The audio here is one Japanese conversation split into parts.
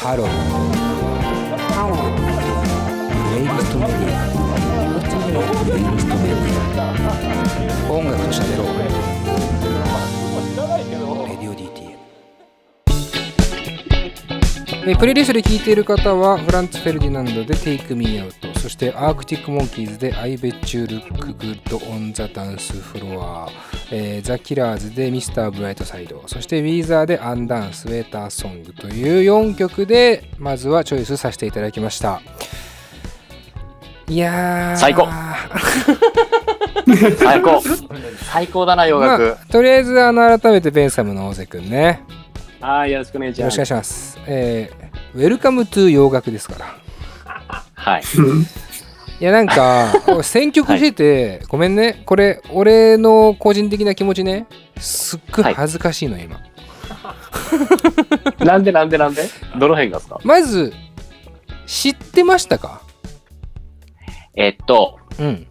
ハローハロープレイリストメディアプレイリストメディア音楽と喋ろうえープレイリストで聴いている方はフランツ・フェルディナンドで Take Me Out そしてアークティック・モンキーズで I Bet You Look Good on the Dance Floor えーザ・キラーズで Mr. Brightside そしてウィーザーで Undone The Sweater Song という4曲でまずはチョイスさせていただきました。いやー。最高。最高。最高だな洋楽、あ、とりあえずあの改めてベンサムの小関くんねああよろしくお願いします。よろしくお願いします。えー、 Welcome To 洋楽ですから。はい。いやなんか選曲してて、ごめんね。これ俺の個人的な気持ちね。すっごい恥ずかしいの今、なんでなんでなんで？どの辺がですか？まず知ってましたか？えっとうん。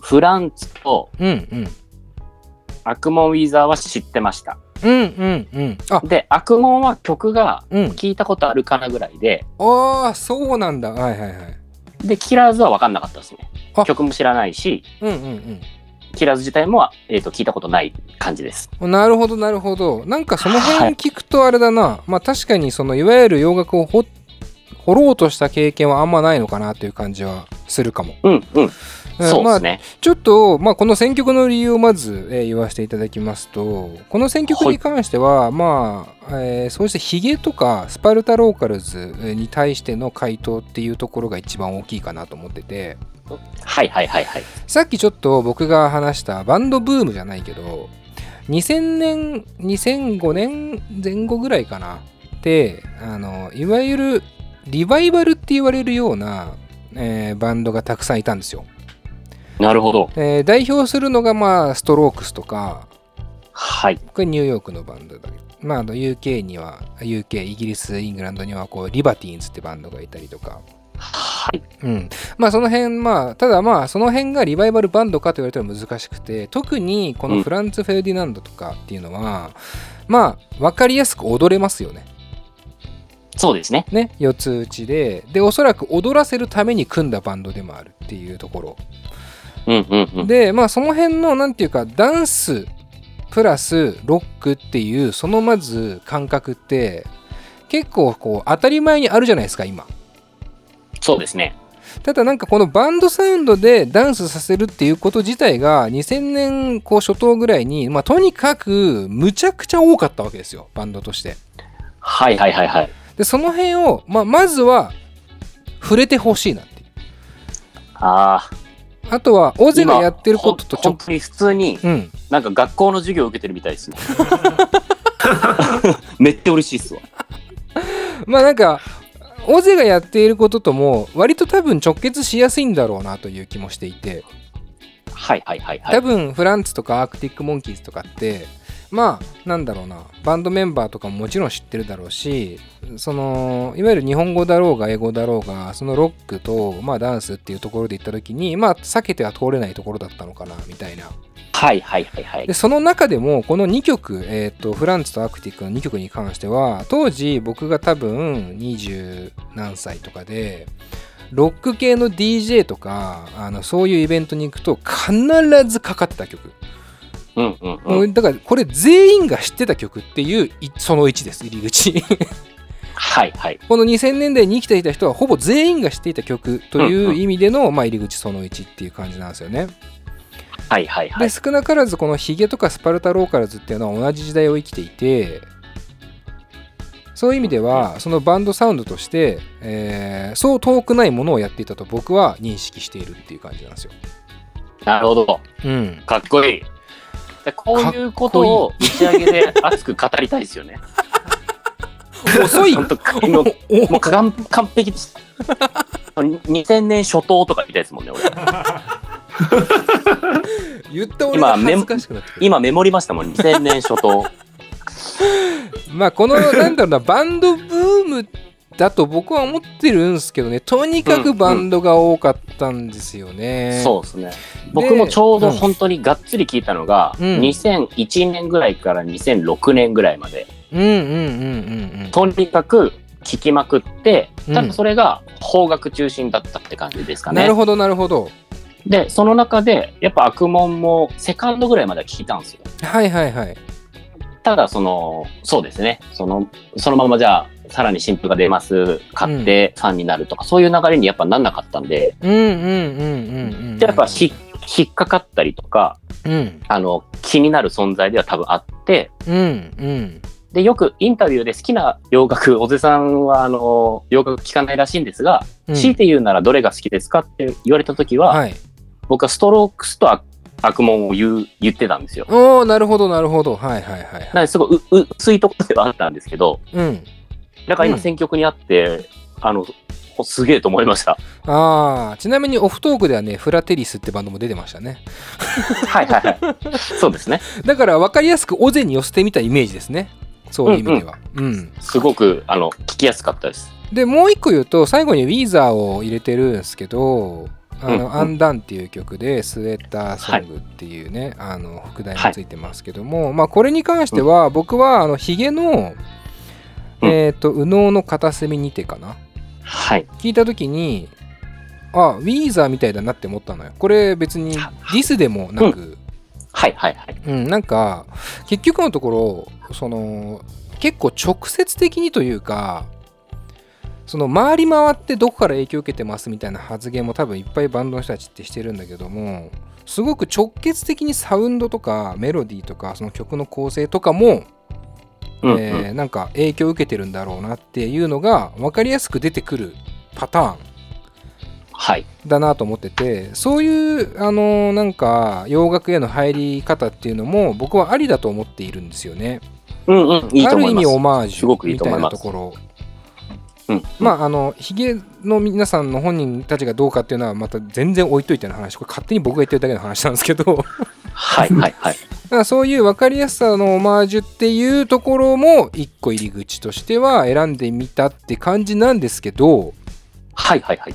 フランツとうんうん。アクモンウィザーは知ってましたうんうんうん。あ。でアクモンは曲がうん。聞いたことあるかなぐらいで。ああそうなんだ。はいはいはい。でキラーズは分かんなかったですね。あ。曲も知らないしうんうんキラーズ自体も、えっと聞いたことない感じです。うんなるほどなるほど。なんかそのはい。辺聞くとあれだな、まあ確かにそのいわゆる洋楽を掘掘ろうとした経験はあんまないのかなという感じはするかも、うんうんそうですね、ちょっと、まあ、この選曲の理由をまず、えー言わせていただきますとこの選曲に関しては、まあ、えーそうしてヒゲとかスパルタローカルズに対しての回答っていうところが一番大きいかなと思ってて。はいはいはいはい。さっきちょっと僕が話したバンドブームじゃないけど2000年2005年前後ぐらいかな。ってあのいわゆるリバイバルって言われるような、えーバンドがたくさんいたんですよ。なるほど。えー代表するのがまあストロークスとかはい。これニューヨークのバンドだまああの UK には UK イギリスイングランドにはこうリバティーンズってバンドがいたりとか。はい。うん。まあその辺まあただまあその辺がリバイバルバンドかと言われたら難しくて特にこのフランツ・フェルディナンドとかっていうのは、まあ分かりやすく踊れますよね。そうですね。ね四つ打ちで。でおそらく踊らせるために組んだバンドでもあるっていうところうんうんうん。でまあその辺のなんていうかダンスプラスロックっていうそのまず感覚って結構こう当たり前にあるじゃないですか今。そうですね。ただなんかこのバンドサウンドでダンスさせるっていうこと自体が2000年こう初頭ぐらいに、まあ、とにかくむちゃくちゃ多かったわけですよバンドとして。はいはいはいはい。でその辺を、まあ、まずは触れてほしいなっていう。あああとはオゼがやってることとちょっ本当に普通にとうん。なんか学校の授業を受けてるみたいですね。めっちゃ嬉しいっすわ。まあなんかオゼがやっていることとも割と多分直結しやすいんだろうなという気もしていて。はいはいはいはい。多分フランツとかアークティック・モンキーズとかってまあなんだろうな。バンドメンバーとかももちろん知ってるだろうしそのいわゆる日本語だろうが英語だろうがそのロックと、まあ、ダンスっていうところで行った時にまあ避けては通れないところだったのかなみたいな。はいはいはいはい。でその中でもこの2曲、えー、とフランツとアークティックの2曲に関しては当時僕が多分20何歳とかでロック系の DJ とかあのそういうイベントに行くと必ずかかってた曲、うんうんもうん。うだからこれ全員が知ってた曲っていういその1です入り口。はいはい。この2000年代に生きていた人はほぼ全員が知っていた曲という意味での、まあ、入り口その1っていう感じなんですよね。はいはいはい。で少なからずこのヒゲとかスパルタローカルズっていうのは同じ時代を生きていてそういう意味ではそのバンドサウンドとして、えーそう遠くないものをやっていたと僕は認識しているっていう感じなんですよ。なるほど。うん、かっこいい。でこういうことを打ち上げで熱く語りたいですよね。遅い。もうもう完完璧。です2000年初頭とかみたいですもんね俺。言った俺が恥ずかしくなってくる。今メモりましたもん2000年初頭。まあこのなんだろうなバンドブームだと僕は思ってるんですけどねとにかくバンドが多かったんですよね。そうですね僕もちょうど本当にがっつり聞いたのが、うん2001年ぐらいから2006年ぐらいまでうんうんうんうんうん。とにかく聴きまくって、うん多分それが邦楽中心だったって感じですかね。なるほどなるほどで、その中で、やっぱ悪門もセカンドぐらいまでは聞いたんですよ。はいはいはいただ、その、そうですね。その、そのままじゃあ、さらに新譜が出ます、買ってファンになるとか、そういう流れにやっぱなんなかったんで、うんうんうんうんうやっぱひ引っかかったりとか、うん。あの、気になる存在では多分あって、うんうん。で、よくインタビューで好きな洋楽、小瀬さんは、あの、洋楽聴かないらしいんですが、うん。強いて言うならどれが好きですかって言われた時は、はい。僕はストロークスと悪悪門を言う、言ってたんですよ。おおなるほどなるほど。はいはいはいはい。なのですごいう、う薄いところではあったんですけど、うんだから今うん。選曲にあって、あの、おすげえと思いました。ああちなみにオフトークではねフラテリスってバンドも出てましたね。はいはいはい。そうですね。だから分かりやすくオゼに寄せてみたイメージですね。そういう意味では。うん、すごく、あの、聞きやすかったです。でもう一個言うと最後にウィーザーを入れてるんですけど「あのうんうん。アンダン」っていう曲で「スウェッターソング」っていうね、あの副題がついてますけども、まあこれに関しては僕はあのヒゲの、うんえっ、と右脳の片隅にてかな？はい。聞いた時にあウィーザーみたいだなって思ったのよ。これ別にディスでもなく、はいはいはい。うん、なんか結局のところその結構直接的にというかその回り回ってどこから影響を受けてますみたいな発言も多分いっぱいバンドの人たちってしてるんだけどもすごく直結的にサウンドとかメロディーとかその曲の構成とかも、うんうんえーなんか影響を受けてるんだろうなっていうのが分かりやすく出てくるパターンはい。だなと思っててそういうあのなんか洋楽への入り方っていうのも僕はありだと思っているんですよね。うんうん。いいある意味。オマージュみたいなところ。うん。まああのヒゲの皆さんの本人たちがどうかっていうのはまた全然置いといての話これ勝手に僕が言ってるだけの話なんですけどだかはいはいはい。らそういう分かりやすさのオマージュっていうところも一個入り口としては選んでみたって感じなんですけどはいはいはい。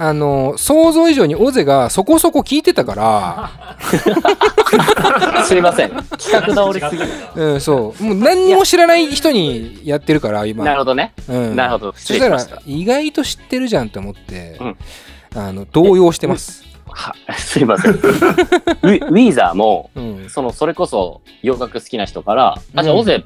あの想像以上にオゼがそこそこ聞いてたから。すいません。企画倒れすぎる。うん、そう。もう何にも知らない人にやってるから、今。なるほどね。うん、なるほど。そしたら意外と知ってるじゃんと思って、うんあの動揺してます。はすいません。ウィウィーザーも、うん。その、それこそ洋楽好きな人から、あ、じゃあ、うんオゼ、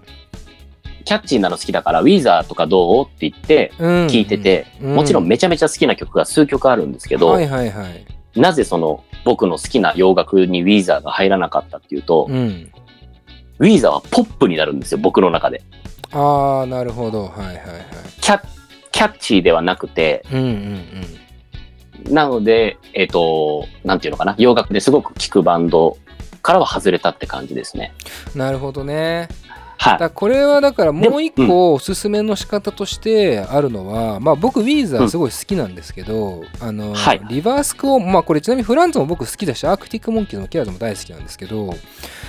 キャッチーなの好きだから、ウィーザーとかどう？って言ってうん聞いてて、うんもちろんめちゃめちゃ好きな曲が数曲あるんですけど、はいはいはい。なぜその、僕の好きな洋楽にウィーザーが入らなかったっていうと、うん。ウィーザーはポップになるんですよ、僕の中で。ああ、なるほど。はいはいはい。キャキャッチーではなくて、うんうんなので、えっ、と、なんていうのかな、洋楽ですごく聴くバンドからは外れたって感じですね。うん。なるほどね。はい。だこれはだからもう一個おすすめの仕方としてあるのは、まあ僕ウィーザーすごい好きなんですけど、あの、はいリバースクをまあこれちなみにフランツも僕好きだしアークティックモンキーズもキラーズも大好きなんですけど、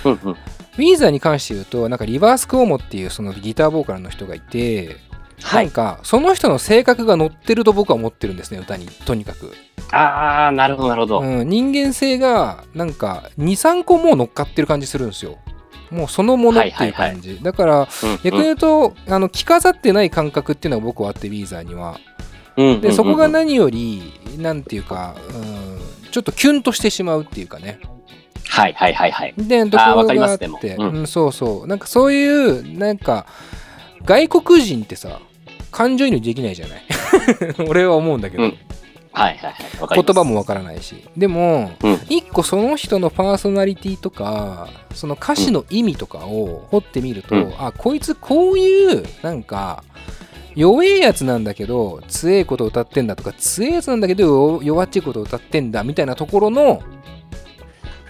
うんうん。ウィーザーに関して言うとなんかリバースクオモっていうそのギターボーカルの人がいて、はい。なんかその人の性格が乗ってると僕は思ってるんですね歌にとにかく、あー、なるほど、なるほど。うん、人間性がなんか23個もう乗っかってる感じするんですよもうそのものっていう感じ、だからうん逆に言うと、あの着飾ってない感覚っていうのが僕はあってウィーザーには。うんでそこがな、何よりなんていうか、うん、ちょっとキュンとしてしまうっていうかね。はいはいはいはい。でところあーわかりますがあって、うん。うん、そうそう。なんかそういうなんか外国人ってさ感情移入できないじゃない？俺は思うんだけど、うんはいはいはい。言葉もわからないしでも、うん一個その人のパーソナリティとかその歌詞の意味とかを掘ってみると、うんあこいつこういうなんか弱えやつなんだけど強えことを歌ってんだとか強えやつなんだけど弱っちいことを歌ってんだみたいなところの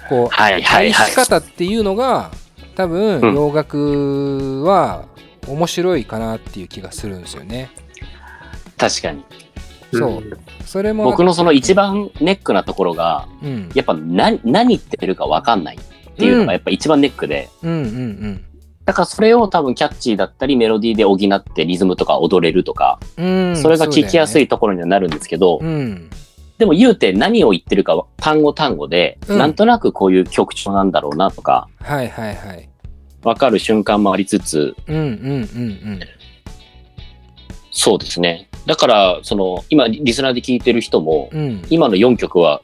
こうはいはいはい愛し。方っていうのが多分うん洋楽は面白いかなっていう気がするんですよね。確かに。そう。それも僕のその一番ネックなところが、うん。やっぱ何、何言ってるかわかんないっていうのがやっぱ一番ネックで、うんうんうん。だからそれを多分キャッチーだったりメロディーで補ってリズムとか踊れるとか、うん。それが聞きやすい。いところにはなるんですけど、うん。でも言うて何を言ってるかは単語単語で、うん。なんとなくこういう曲調なんだろうなとか、はいはいはい。わかる瞬間もありつつ、うんうんうんそうですね。だから、その、今、リスナーで聞いてる人も、うん。今の4曲は、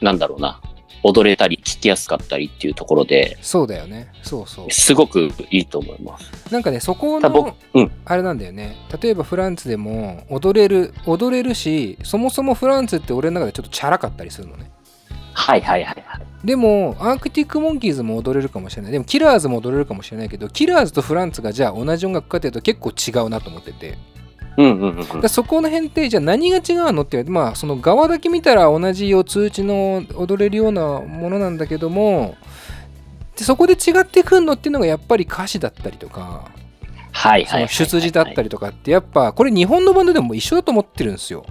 なんだろうな、踊れたり、聴きやすかったりっていうところで、そうだよね。そうそう。すごくいいと思います。なんかねそこのうん。あれなんだよね。例えばフランツでも踊れる踊れるしそもそもフランツって俺の中でちょっとチャラかったりするのねはいはいはいはい。でもアークティック・モンキーズも踊れるかもしれないでもキラーズも踊れるかもしれないけどキラーズとフランツがじゃあ同じ音楽かっていうと結構違うなと思っててうんうんだそこの辺ってじゃあ何が違うのってまあその側だけ見たら同じ四つ打ちの踊れるようなものなんだけどもでそこで違ってくんのっていうのがやっぱり歌詞だったりとか。出自だったりとかってやっぱこれ日本のバンドでも一緒だと思ってるんですよ。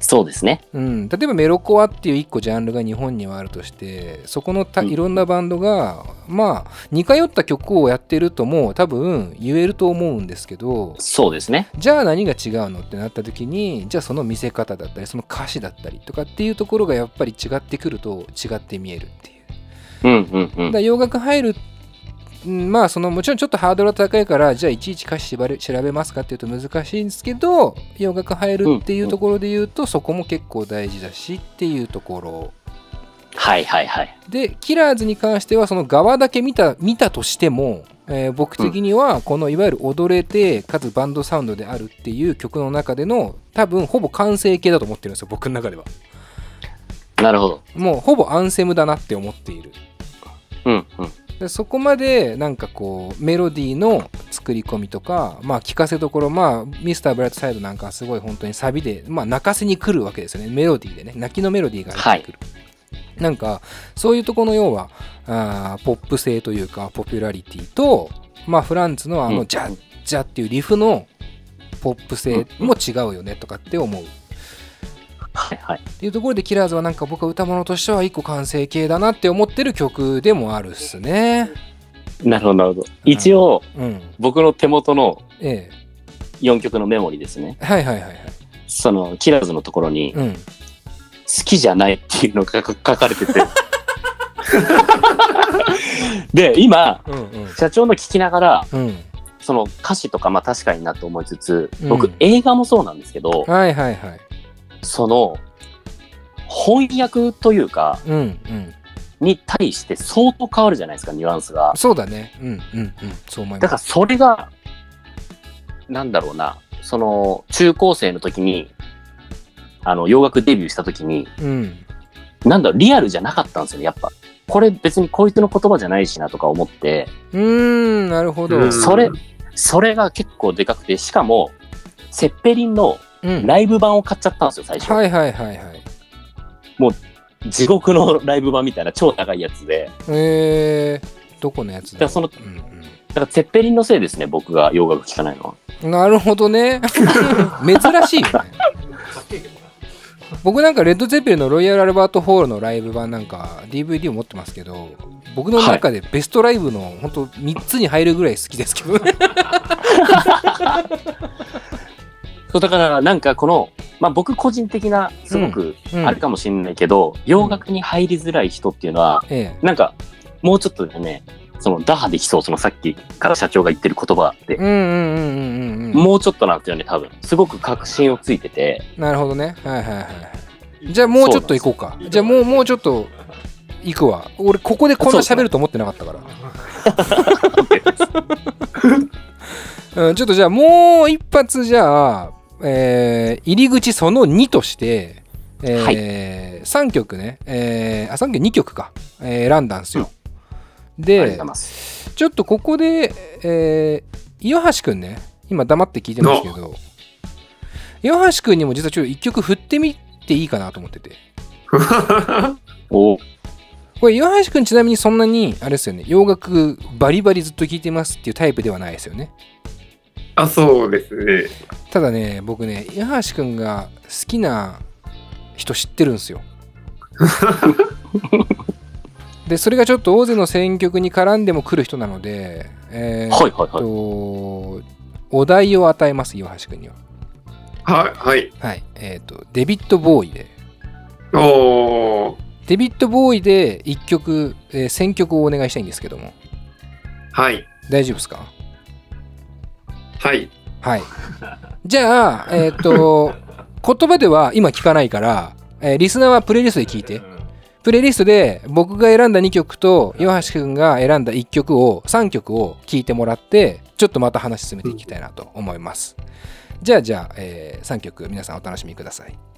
そうですね。うん、例えばメロコアっていう一個ジャンルが日本にはあるとしてそこのたうんいろんなバンドがまあ似通った曲をやってるとも多分言えると思うんですけどそうですね。じゃあ何が違うのってなった時にじゃあその見せ方だったりその歌詞だったりとかっていうところがやっぱり違ってくると違って見えるっていう。うんうんうん。だ洋楽入るうんまあそのもちろんちょっとハードルは高いからじゃあいちいち歌詞調べ調べますかっていうと難しいんですけど洋楽入るっていうところで言うと、そこも結構大事だしっていうところはいはいはい。でキラーズに関してはその側だけ見た見たとしても、えー僕的にはこのいわゆる踊れてかつバンドサウンドであるっていう曲の中での多分ほぼ完成形だと思ってるんですよ僕の中ではなるほど。もうほぼアンセムだなって思っているうんうん。でそこまでなんかこうメロディーの作り込みとかまあ聞かせどころまあミスターブライトサイドなんかはすごい本当にサビでまあ泣かせに来るわけですよね。メロディーでね。泣きのメロディーが入ってくる、なんかそういうところの要はあーポップ性というかポピュラリティとまあフランツのあうん。のジャッジャっていうリフのポップ性も違うよねとかって思うはいはい。っていうところでキラーズはなんか僕は歌物としては一個完成形だなって思ってる曲でもあるっすね。なるほどなるほど。一応、うん僕の手元のえ4曲のメモリですね。えはいはいはいはい。その、キラーズのところに、好うん。きじゃないっていうのが書かれてて。で、今、うんうん。社長の聞きながら、うん。その歌詞とかまあ確かになと思いつつ、うん。僕映画もそうなんですけど、はいはいはいその、翻訳というか、うんうん。に対して相当変わるじゃないですか、ニュアンスが。そうだね。うんうんうん。そう思います。だからそれが、なんだろうな、その、中高生の時に、あの、洋楽デビューした時に、うん。なんだろう、リアルじゃなかったんですよね、やっぱ。これ別にこいつの言葉じゃないしなとか思って、うーんなるほど。うん。それ、それが結構でかくて、しかも、セッペリンのうん。ライブ版を買っちゃったんですよ、最初。はいはいはいはい。地獄のライブ版みたいな超高いやつで。えー、どこのやつだ？だからその、だうん。からセッペリンのせいですね、僕が洋楽聴かないのは。うん、なるほどね。珍しいよね。僕なんかレッド・ゼッペリンのロイヤル・アルバート・ホールのライブ版なんか DVD を持ってますけど僕の中でベストライブの本当3つに入るぐらい好きですけどねそうだからなんかこの、まあ僕個人的なすごくうん。あるかもしれないけど、洋楽に入りづらい人っていうのは、えなんかもうちょっとでね、その打破できそう、そのさっきから社長が言ってる言葉ってもうちょっとなんですよね、多分。すごく確信をついてて、なるほどね。はいはいはいじゃあもうちょっと行こうか。じゃあもうもうちょっと行くわ。俺ここでこんな喋ると思ってなかったから。うん、ちょっとじゃあもう一発じゃあ、えー入り口その2として、え3曲ね、えーあ3曲2曲か、えー選んだんですよ、うごで。ちょっとここで、えー岩橋くんね。今黙って聞いてますけど。岩橋くんにも実はちょっと1曲振ってみていいかなと思ってて。お。これ岩橋くんちなみにそんなにあれですよね。洋楽バリバリずっと聴いてますっていうタイプではないですよねあ、そうですね。ただね僕ね岩橋くんが好きな人知ってるんですよ でそれがちょっと大勢の選曲に絡んでも来る人なのでえーはいはいはい。とお題を与えます岩橋くんにははい、はい。はいえっ、とデビッド・ボーイでおー。デビッド・ボーイで1曲、えー選曲をお願いしたいんですけどもはい。大丈夫ですか？はい。はい。じゃあ、えっ、と、言葉では今聞かないから、えーリスナーはプレイリストで聞いて。プレイリストで僕が選んだ2曲と岩橋くんが選んだ1曲を3曲を聞いてもらってちょっとまた話進めていきたいなと思います。じゃあじゃあ、え3曲皆さんお楽しみください。